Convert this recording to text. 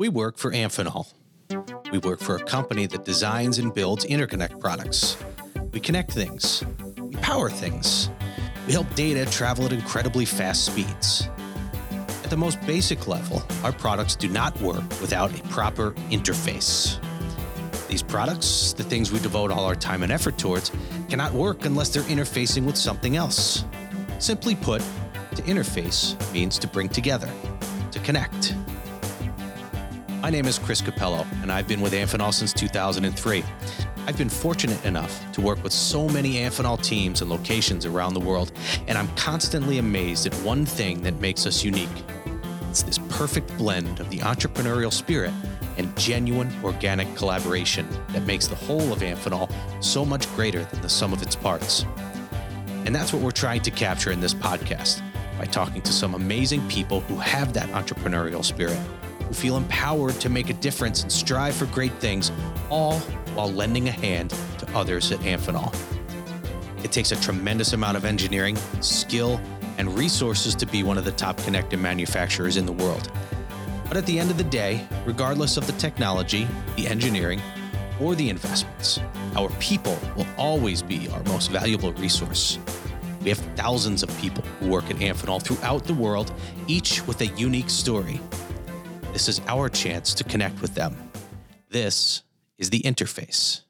We work for Amphenol. We work for a company that designs and builds interconnect products. We connect things. We power things. We help data travel at incredibly fast speeds. At the most basic level, our products do not work without a proper interface. These products, the things we devote all our time and effort towards, cannot work unless they're interfacing with something else. Simply put, to interface means to bring together, to connect. My name is Chris Cappello, and I've been with Amphenol since 2003. I've been fortunate enough to work with so many Amphenol teams and locations around the world, and I'm constantly amazed at one thing that makes us unique. It's this perfect blend of the entrepreneurial spirit and genuine organic collaboration that makes the whole of Amphenol so much greater than the sum of its parts. And that's what we're trying to capture in this podcast by talking to some amazing people who have that entrepreneurial spirit, who feel empowered to make a difference and strive for great things, all while lending a hand to others at Amphenol. It takes a tremendous amount of engineering, skill, and resources to be one of the top connected manufacturers in the world. But at the end of the day, regardless of the technology, the engineering, or the investments, our people will always be our most valuable resource. We have thousands of people who work at Amphenol throughout the world, each with a unique story. This is our chance to connect with them. This is the interface.